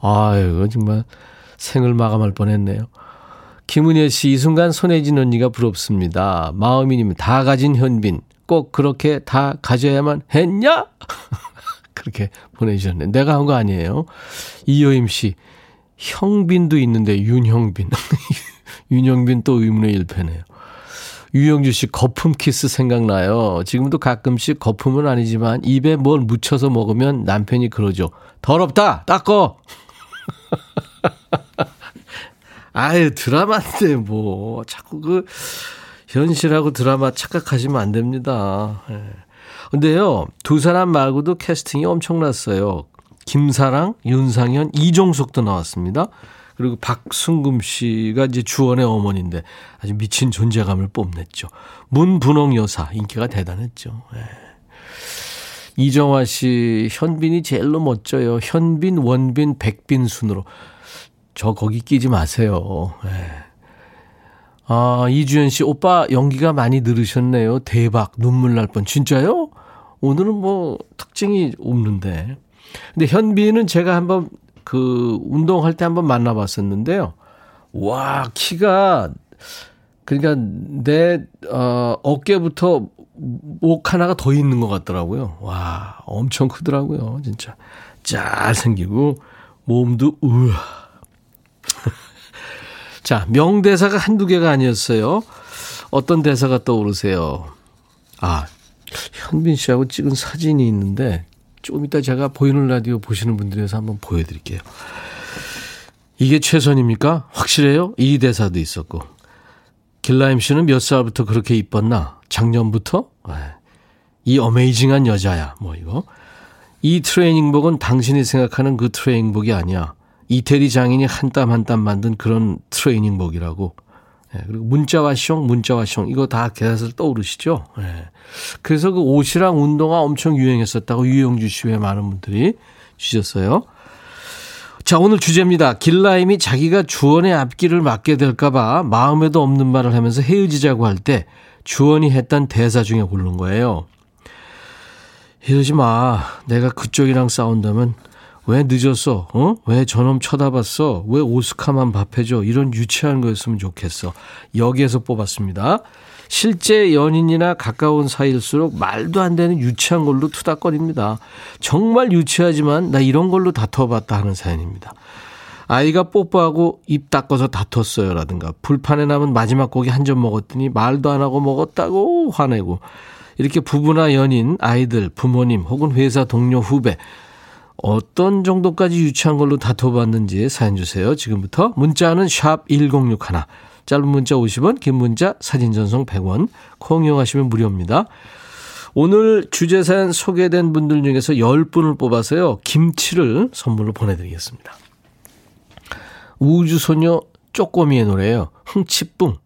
아유, 정말 생을 마감할 뻔 했네요. 김은혜 씨, 이 순간 손혜진 언니가 부럽습니다. 마음이님, 다 가진 현빈. 꼭 그렇게 다 가져야만 했냐? 그렇게 보내주셨네. 내가 한 거 아니에요. 이효임 씨, 형빈도 있는데 윤형빈. 윤형빈 또 의문의 일패네요. 유영주 씨, 거품 키스 생각나요. 지금도 가끔씩 거품은 아니지만 입에 뭘 묻혀서 먹으면 남편이 그러죠. 더럽다! 닦어! 아유, 드라마인데, 뭐. 자꾸 그, 현실하고 드라마 착각하시면 안 됩니다. 예. 근데요, 두 사람 말고도 캐스팅이 엄청났어요. 김사랑, 윤상현, 이종석도 나왔습니다. 그리고 박순금 씨가 이제 주원의 어머니인데 아주 미친 존재감을 뽐냈죠. 문분홍 여사 인기가 대단했죠. 예. 이정화 씨, 현빈이 제일로 멋져요. 현빈, 원빈, 백빈 순으로. 저 거기 끼지 마세요. 예. 아, 이주연 씨, 오빠 연기가 많이 늘으셨네요. 대박, 눈물 날 뻔. 진짜요? 오늘은 뭐 특징이 없는데. 근데 현빈은 제가 한번 그 운동할 때 한번 만나봤었는데요. 와, 키가 그러니까 내 어, 어깨부터 목 하나가 더 있는 것 같더라고요. 와, 엄청 크더라고요. 진짜. 잘 생기고, 몸도, 우와. 자, 명대사가 한두 개가 아니었어요. 어떤 대사가 떠오르세요? 아, 현빈 씨하고 찍은 사진이 있는데, 조금 이따 제가 보이는 라디오 보시는 분들에서 한번 보여드릴게요. 이게 최선입니까? 확실해요? 이 대사도 있었고. 길라임 씨는 몇 살부터 그렇게 이뻤나? 작년부터? 네. 이 어메이징한 여자야. 뭐 이거. 이 트레이닝복은 당신이 생각하는 그 트레이닝복이 아니야. 이태리 장인이 한 땀 한 땀 만든 그런 트레이닝복이라고. 네. 그리고 문자와 숑, 문자와 숑. 이거 다 계산을 떠오르시죠? 네. 그래서 그 옷이랑 운동화 엄청 유행했었다고 유영주 씨외 많은 분들이 주셨어요. 자, 오늘 주제입니다. 길라임이 자기가 주원의 앞길을 맡게 될까봐 마음에도 없는 말을 하면서 헤어지자고 할 때 주원이 했던 대사 중에 고른 거예요. 이러지 마. 내가 그쪽이랑 싸운다면 왜 늦었어? 어? 왜 저놈 쳐다봤어? 왜 오스카만 밥해줘? 이런 유치한 거였으면 좋겠어. 여기에서 뽑았습니다. 실제 연인이나 가까운 사이일수록 말도 안 되는 유치한 걸로 투닥거립니다. 정말 유치하지만 나 이런 걸로 다퉈봤다 하는 사연입니다. 아이가 뽀뽀하고 입 닦아서 다퉜어요. 라든가 불판에 남은 마지막 고기 한 점 먹었더니 말도 안 하고 먹었다고 화내고 이렇게 부부나 연인, 아이들, 부모님 혹은 회사 동료, 후배 어떤 정도까지 유치한 걸로 다퉈봤는지 사연 주세요. 지금부터 문자는 샵 1061. 짧은 문자 50원, 긴 문자 사진 전송 100원, 콩 이용하시면 무료입니다. 오늘 주제 사연 소개된 분들 중에서 10분을 뽑아서요. 김치를 선물로 보내드리겠습니다. 우주소녀 쪼꼬미의 노래예요. 흥치뿡.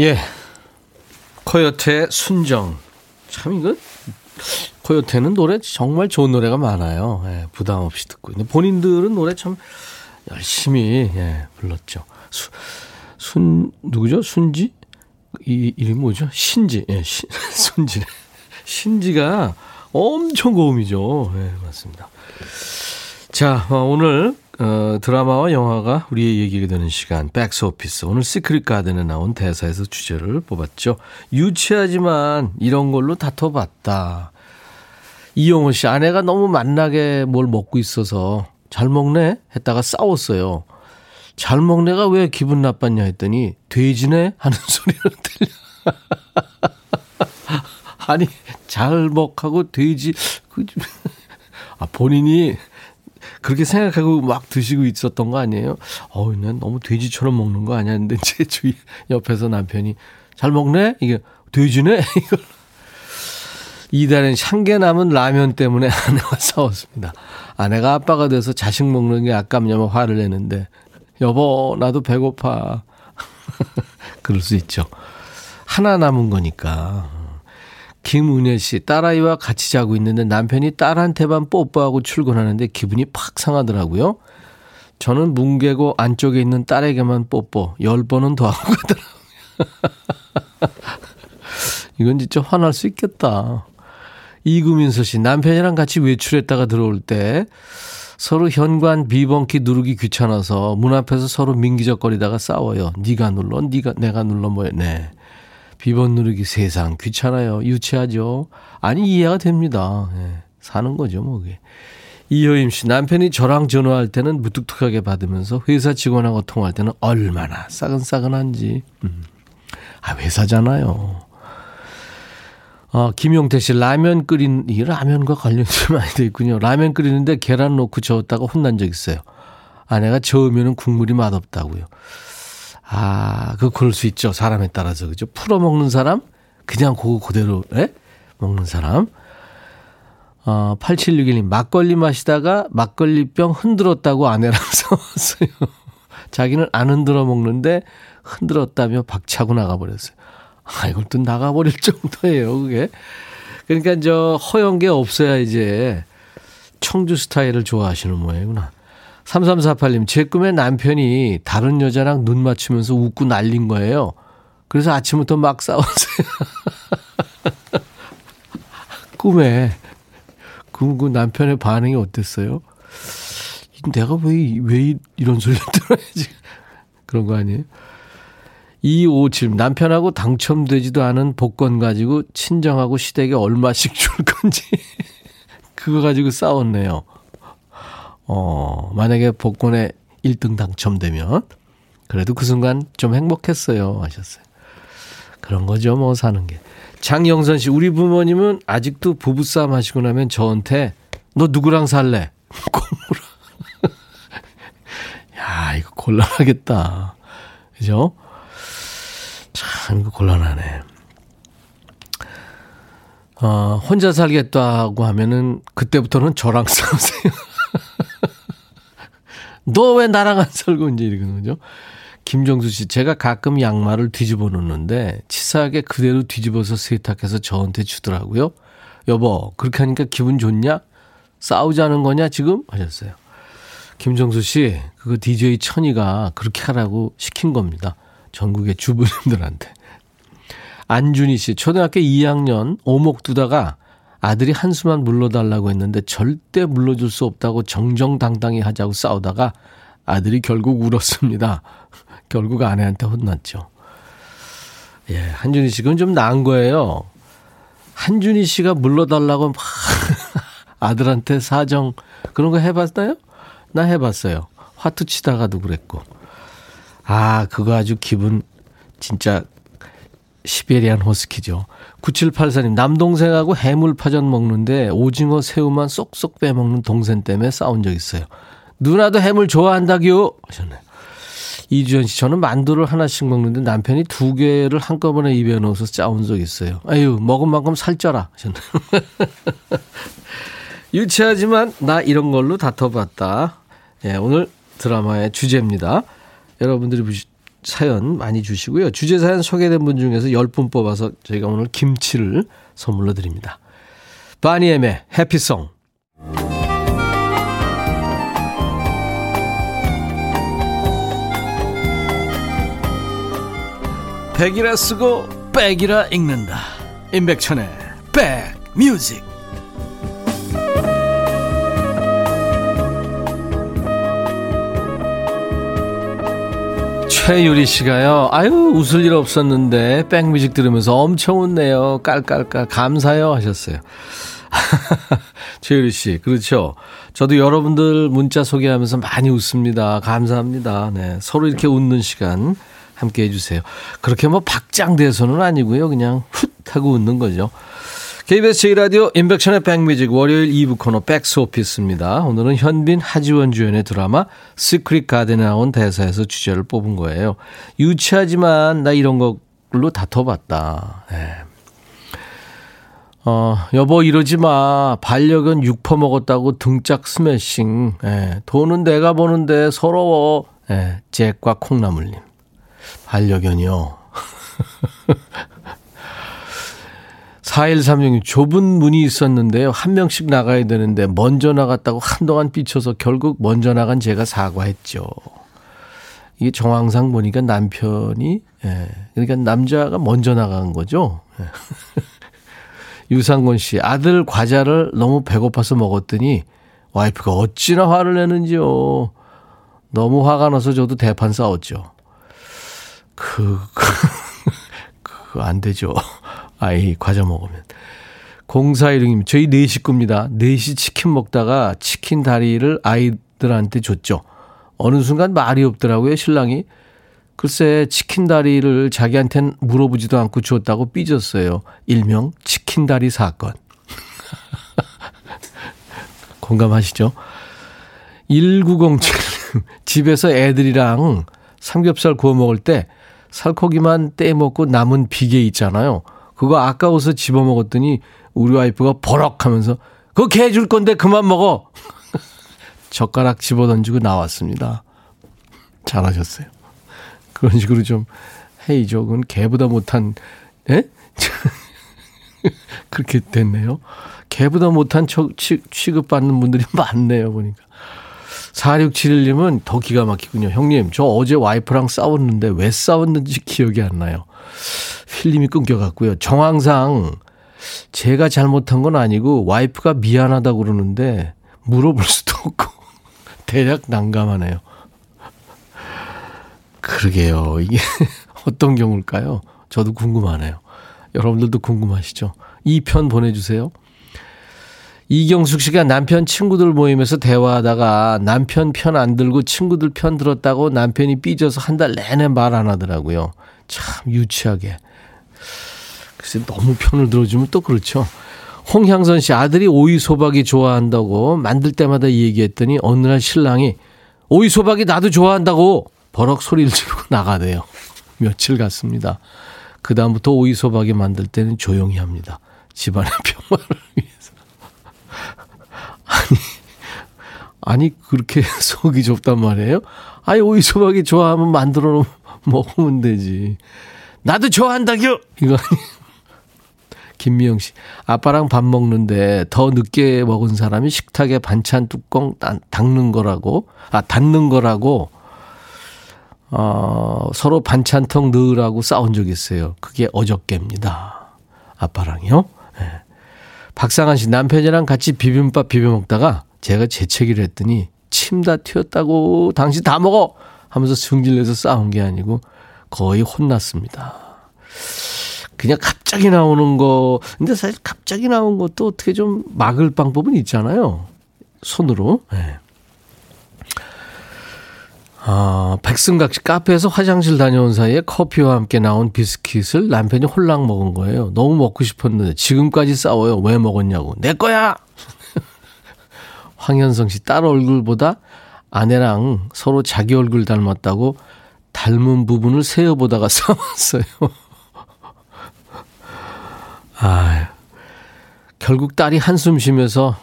예. 코요태의 순정. 참 이거 코요태는 노래 정말 좋은 노래가 많아요. 예, 부담 없이 듣고. 근데 본인들은 노래 참 열심히 예, 불렀죠. 수, 순 누구죠? 순지? 이 이름 뭐죠? 신지. 예, 신, 순지. 신지가 엄청 고음이죠. 예, 맞습니다. 자, 어, 오늘 어, 드라마와 영화가 우리의 얘기가 되는 시간 백스 오피스. 오늘 시크릿 가든에 나온 대사에서 주제를 뽑았죠. 유치하지만 이런 걸로 다퉈봤다. 이용호 씨 아내가 너무 만나게 뭘 먹고 있어서 잘 먹네 했다가 싸웠어요. 잘 먹네가 왜 기분 나빴냐 했더니 돼지네 하는 소리를 들려. 아니 잘 먹하고 돼지 그 아 본인이 그렇게 생각하고 막 드시고 있었던 거 아니에요? 어우, 난 너무 돼지처럼 먹는 거 아니야? 근데 제 주위 옆에서 남편이 잘 먹네? 이게 돼지네? 이걸. 이달엔 향게 남은 라면 때문에 아내와 싸웠습니다. 아내가 아빠가 돼서 자식 먹는 게 아깝냐면 화를 내는데, 여보, 나도 배고파. 그럴 수 있죠. 하나 남은 거니까. 김은혜 씨, 딸아이와 같이 자고 있는데 남편이 딸한테만 뽀뽀하고 출근하는데 기분이 팍 상하더라고요. 저는 뭉개고 안쪽에 있는 딸에게만 뽀뽀, 열 번은 더 하고 가더라고요. 이건 진짜 화날 수 있겠다. 이구민서 씨, 남편이랑 같이 외출했다가 들어올 때 서로 현관 비번키 누르기 귀찮아서 문 앞에서 서로 민기적거리다가 싸워요. 네가 눌러, 네가 내가 눌러 뭐해. 네. 비번 누르기 세상 귀찮아요. 유치하죠. 아니 이해가 됩니다. 네. 사는 거죠, 뭐 그게. 이효임 씨 남편이 저랑 전화할 때는 무뚝뚝하게 받으면서 회사 직원하고 통화할 때는 얼마나 싸근싸근한지. 음. 아 회사잖아요. 어, 김용태 씨, 라면 끓인, 이 라면과 많이 돼 있군요. 라면 끓이는데 계란 넣고 저었다가 혼난 적 있어요. 아내가 저으면 국물이 맛없다고요. 아, 그, 그럴 수 있죠. 사람에 따라서. 그죠? 풀어 먹는 사람? 그냥 그거 그대로, 에? 먹는 사람? 어, 8761님, 막걸리 마시다가 막걸리병 흔들었다고 아내랑 싸웠어요. 자기는 안 흔들어 먹는데 흔들었다며 박차고 나가버렸어요. 아, 이걸 또 나가버릴 정도예요, 그게. 그러니까 저 허연 게 없어야 이제 청주 스타일을 좋아하시는 모양이구나. 3348님, 제 꿈에 남편이 다른 여자랑 눈 맞추면서 웃고 날린 거예요. 그래서 아침부터 막 싸웠어요. 꿈에. 그, 그 남편의 반응이 어땠어요? 내가 왜, 왜 이런 소리를 들어야지? 그런 거 아니에요? 257 남편하고 당첨되지도 않은 복권 가지고 친정하고 시댁에 얼마씩 줄 건지 그거 가지고 싸웠네요. 어, 만약에 복권에 1등 당첨되면 그래도 그 순간 좀 행복했어요 하셨어요. 그런 거죠 뭐 사는 게. 장영선 씨 우리 부모님은 아직도 부부싸움 하시고 나면 저한테 너 누구랑 살래? 꽁무라. 야 이거 곤란하겠다. 그죠? 참, 이거 곤란하네. 어, 혼자 살겠다고 하면은, 그때부터는 저랑 싸우세요. 너 왜 나랑 안 살고 이제 이러는 거죠? 김정수 씨, 제가 가끔 양말을 뒤집어 놓는데, 치사하게 그대로 뒤집어서 세탁해서 저한테 주더라고요. 여보, 그렇게 하니까 기분 좋냐? 싸우자는 거냐, 지금? 하셨어요. 김정수 씨, 그거 DJ 천이가 그렇게 하라고 시킨 겁니다. 전국의 주부님들한테. 안준희 씨, 초등학교 2학년 오목 두다가 아들이 한수만 물러달라고 했는데 절대 물러줄 수 없다고 정정당당히 하자고 싸우다가 아들이 결국 울었습니다. 결국 아내한테 혼났죠. 예, 한준희 씨, 그건 좀 나은 거예요. 한준희 씨가 물러달라고 막 아들한테 사정 그런 거 해봤나요? 나 해봤어요. 화투 치다가도 그랬고. 아, 그거 아주 기분 진짜 시베리안 호스키죠. 9784님, 남동생하고 해물파전 먹는데 오징어 새우만 쏙쏙 빼먹는 동생 때문에 싸운 적 있어요. 누나도 해물 좋아한다규 하셨네요. 이주연 씨, 저는 만두를 하나씩 먹는데 남편이 두 개를 한꺼번에 입에 넣어서 싸운 적 있어요. 아유, 먹은 만큼 살쪄라 하셨네요. 유치하지만 나 이런 걸로 다퉈봤다. 예, 오늘 드라마의 주제입니다. 여러분들이 사연 많이 주시고요. 주제 사연 소개된 분 중에서 10분 뽑아서 저희가 오늘 김치를 선물로 드립니다. 바니엠의 해피송. 백이라 쓰고 백이라 읽는다. 임백천의 백뮤직. 최유리 씨가요. 아유 웃을 일 없었는데 백뮤직 들으면서 엄청 웃네요. 깔깔깔 감사요 하셨어요. 최유리 씨 그렇죠. 저도 여러분들 문자 소개하면서 많이 웃습니다. 감사합니다. 네 서로 이렇게 웃는 시간 함께 해주세요. 그렇게 뭐 박장대소는 아니고요. 그냥 훗 하고 웃는 거죠. KBS 제1라디오 임백천의 백뮤직 월요일 2부 코너 백스오피스입니다. 오늘은 현빈 하지원 주연의 드라마 시크릿 가든에 나온 대사에서 주제를 뽑은 거예요. 유치하지만 나 이런 걸로 다퉈봤다. 네. 어, 여보 이러지 마. 반려견 육 퍼 먹었다고 등짝 스매싱. 예, 돈은 내가 버는데 서러워. 예, 잭과 콩나물님. 반려견이요. 4136님, 좁은 문이 있었는데요. 한 명씩 나가야 되는데, 먼저 나갔다고 한동안 삐쳐서 결국 먼저 나간 제가 사과했죠. 이게 정황상 보니까 남편이, 예, 그러니까 남자가 먼저 나간 거죠. 예. 유상곤 씨, 아들 과자를 너무 배고파서 먹었더니 와이프가 어찌나 화를 내는지요. 너무 화가 나서 저도 대판 싸웠죠. 그, 그, 그거 안 되죠. 아이, 과자 먹으면. 0416님, 저희 네 식구입니다. 넷이 치킨 먹다가 치킨 다리를 아이들한테 줬죠. 어느 순간 말이 없더라고요, 신랑이. 글쎄 치킨 다리를 자기한텐 물어보지도 않고 주었다고 삐졌어요. 일명 치킨 다리 사건. 공감하시죠? 1907 집에서 애들이랑 삼겹살 구워 먹을 때 살코기만 떼 먹고 남은 비계 있잖아요. 그거 아까워서 집어 먹었더니 우리 와이프가 버럭 하면서 그거 개 줄 건데 그만 먹어. 젓가락 집어 던지고 나왔습니다. 잘하셨어요. 그런 식으로 좀 헤이죠. 그건 개보다 못한, 예? 그렇게 됐네요. 개보다 못한 취급받는 분들이 많네요, 보니까. 4671님은 더 기가 막히군요. 형님, 저 어제 와이프랑 싸웠는데 왜 싸웠는지 기억이 안 나요. 필름이 끊겨갔고요. 정황상 제가 잘못한 건 아니고 와이프가 미안하다고 그러는데 물어볼 수도 없고 대략 난감하네요. 그러게요. 이게 어떤 경우일까요? 저도 궁금하네요. 여러분들도 궁금하시죠? 이 편 보내주세요. 이경숙 씨가 남편 친구들 모임에서 대화하다가 남편 편 안 들고 친구들 편 들었다고 남편이 삐져서 한 달 내내 말 안 하더라고요. 참 유치하게. 글쎄 너무 편을 들어주면 또 그렇죠. 홍향선 씨 아들이 오이 소박이 좋아한다고 만들 때마다 얘기했더니 어느 날 신랑이 오이 소박이 나도 좋아한다고 버럭 소리를 지르고 나가대요. 며칠 갔습니다. 그 다음부터 오이 소박이 만들 때는 조용히 합니다. 집안의 평화를 위해서. 아니, 아니, 그렇게 속이 좁단 말이에요? 아니, 오이 소박이 좋아하면 만들어 먹으면 되지. 나도 좋아한다겨! 이거 김미영 씨. 아빠랑 밥 먹는데 더 늦게 먹은 사람이 식탁에 반찬 뚜껑 닦는 거라고, 아, 닫는 거라고 어, 서로 반찬통 넣으라고 싸운 적이 있어요. 그게 어저께입니다. 아빠랑요. 네. 박상한 씨 남편이랑 같이 비빔밥 비벼 먹다가 제가 재채기를 했더니 침 다 튀었다고 당신 다 먹어 하면서 승질내서 싸운 게 아니고 거의 혼났습니다. 그냥 갑자기 나오는 거 근데 사실 갑자기 나온 것도 어떻게 좀 막을 방법은 있잖아요. 손으로. 네. 아, 백승각 씨 카페에서 화장실 다녀온 사이에 커피와 함께 나온 비스킷을 남편이 홀랑 먹은 거예요. 너무 먹고 싶었는데 지금까지 싸워요. 왜 먹었냐고. 내 거야. 황현성 씨 딸 얼굴보다 아내랑 서로 자기 얼굴 닮았다고 닮은 부분을 세어보다가 싸웠어요. 아, 결국 딸이 한숨 쉬면서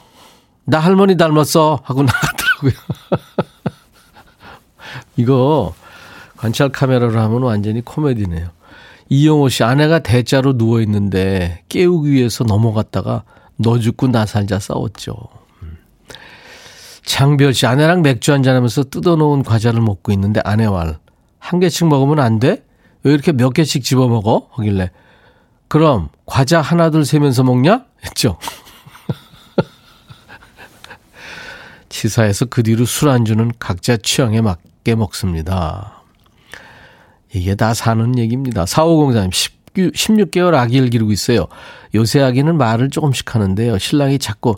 나 할머니 닮았어 하고 나갔더라고요. 이거 관찰 카메라로 하면 완전히 코미디네요. 이영호 씨 아내가 대자로 누워 있는데 깨우기 위해서 넘어갔다가 너 죽고 나 살자 싸웠죠. 음. 장별 씨 아내랑 맥주 한잔 하면서 뜯어놓은 과자를 먹고 있는데 아내와 한 개씩 먹으면 안 돼? 왜 이렇게 몇 개씩 집어 먹어? 하길래 그럼 과자 하나 둘 세면서 먹냐? 했죠. 치사해서 그 뒤로 술 안주는 각자 취향에 맞 적게 먹습니다. 이게 다 사는 얘기입니다. 4504님, 19, 16개월 아기를 기르고 있어요. 요새 아기는 말을 조금씩 하는데요. 신랑이 자꾸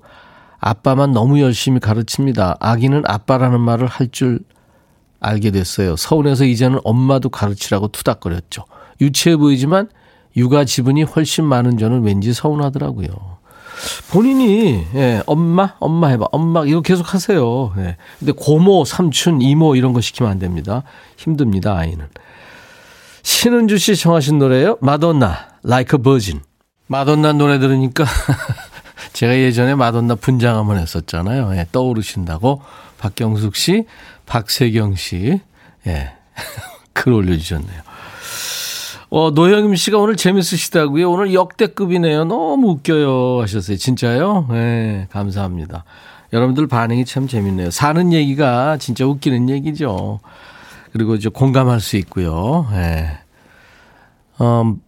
아빠만 너무 열심히 가르칩니다. 아기는 아빠라는 말을 할 줄 알게 됐어요. 서운해서 이제는 엄마도 가르치라고 투닥거렸죠. 유치해 보이지만 육아 지분이 훨씬 많은 저는 왠지 서운하더라고요. 본인이, 예, 엄마, 엄마 해봐. 엄마, 이거 계속 하세요. 예. 근데 고모, 삼촌, 이모 이런 거 시키면 안 됩니다. 힘듭니다, 아이는. 신은주 씨 청하신 노래요. 마돈나, Like a Virgin. 마돈나 노래 들으니까 제가 예전에 마돈나 분장 한번 했었잖아요. 예, 떠오르신다고. 박경숙 씨, 박세경 씨, 예, 글 올려주셨네요. 어, 노영임 씨가 오늘 재밌으시다고요. 오늘 역대급이네요. 너무 웃겨요. 하셨어요. 진짜요? 네, 감사합니다. 여러분들 반응이 참 재밌네요. 사는 얘기가 진짜 웃기는 얘기죠. 그리고 이제 공감할 수 있고요. 네. 음,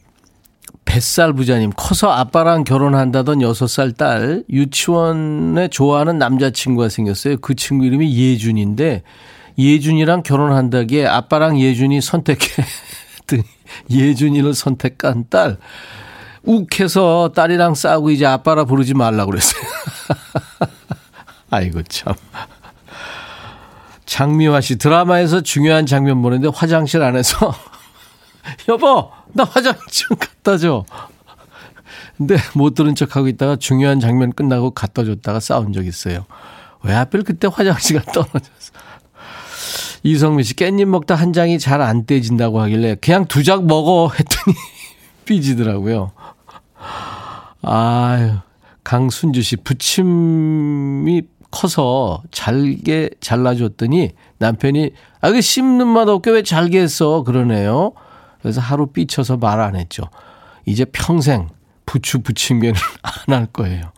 뱃살 부자님, 커서 아빠랑 결혼한다던 6살 딸, 유치원에 좋아하는 남자친구가 생겼어요. 그 친구 이름이 예준인데, 예준이랑 결혼한다기에 아빠랑 예준이 선택해. 예준이를 선택한 딸. 욱해서 딸이랑 싸우고 이제 아빠라 부르지 말라고 그랬어요. 아이고, 참. 장미화 씨 드라마에서 중요한 장면 보는데 화장실 안에서 여보 나 화장실 좀 갖다 줘. 근데 못 들은 척하고 있다가 중요한 장면 끝나고 갖다 줬다가 싸운 적 있어요. 왜 하필 그때 화장실가 떨어졌어. 이성민 씨 깻잎 먹다 한 장이 잘 안 떼진다고 하길래 그냥 두 장 먹어 했더니 삐지더라고요. 아유 강순주 씨 부침이 커서 잘게 잘라줬더니 남편이 아 그 씹는 맛 없게 왜 잘게 했어 그러네요. 그래서 하루 삐쳐서 말 안 했죠. 이제 평생 부추 부침개는 안 할 거예요.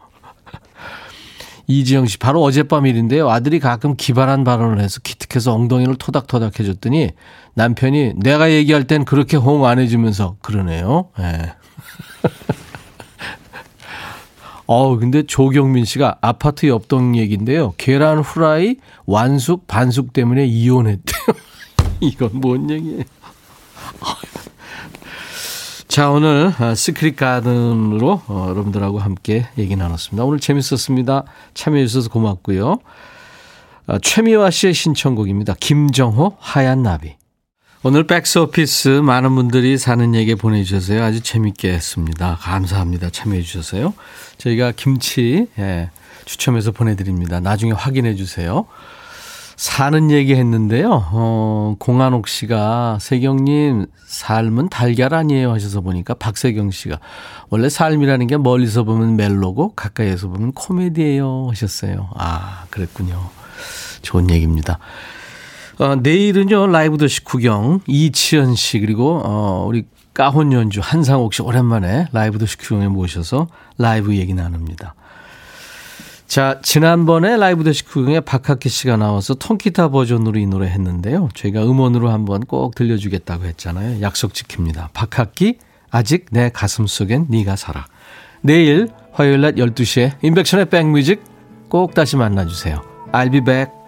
이지영 씨, 바로 어젯밤 일인데요. 아들이 가끔 기발한 발언을 해서 기특해서 엉덩이를 토닥토닥 해줬더니 남편이 내가 얘기할 땐 그렇게 호응 안 해주면서 그러네요. 예. 네. 어우, 근데 조경민 씨가 아파트 옆동 얘기인데요. 계란 후라이 완숙, 반숙 때문에 이혼했대요. 이건 뭔 얘기예요? 자, 오늘 시크릿 가든으로 어, 여러분들하고 함께 얘기 나눴습니다. 오늘 재밌었습니다. 참여해 주셔서 고맙고요. 아, 최미화 씨의 신청곡입니다. 김정호 하얀 나비. 오늘 백스오피스 많은 분들이 사는 얘기 보내주셔서요. 아주 재밌게 했습니다. 감사합니다. 참여해 주셔서요. 저희가 김치 예, 추첨해서 보내드립니다. 나중에 확인해 주세요. 사는 얘기 했는데요. 어, 공한옥 씨가 세경님 삶은 달걀 아니에요 하셔서 보니까 박세경 씨가 원래 삶이라는 게 멀리서 보면 멜로고 가까이에서 보면 코미디예요 하셨어요. 아 그랬군요. 좋은 얘기입니다. 어, 내일은요 라이브 도시 구경 이치현 씨 그리고 어, 우리 까혼 연주 한상옥 씨 오랜만에 라이브 도시 구경에 모셔서 라이브 얘기 나눕니다. 자, 지난번에 라이브 도시 구경에 박학기 씨가 나와서 통기타 버전으로 이 노래 했는데요. 저희가 음원으로 한번 꼭 들려주겠다고 했잖아요. 약속 지킵니다. 박학기, 아직 내 가슴 속엔 네가 살아. 내일 화요일 낮 12시에 인백션의 백뮤직 꼭 다시 만나주세요. I'll be back.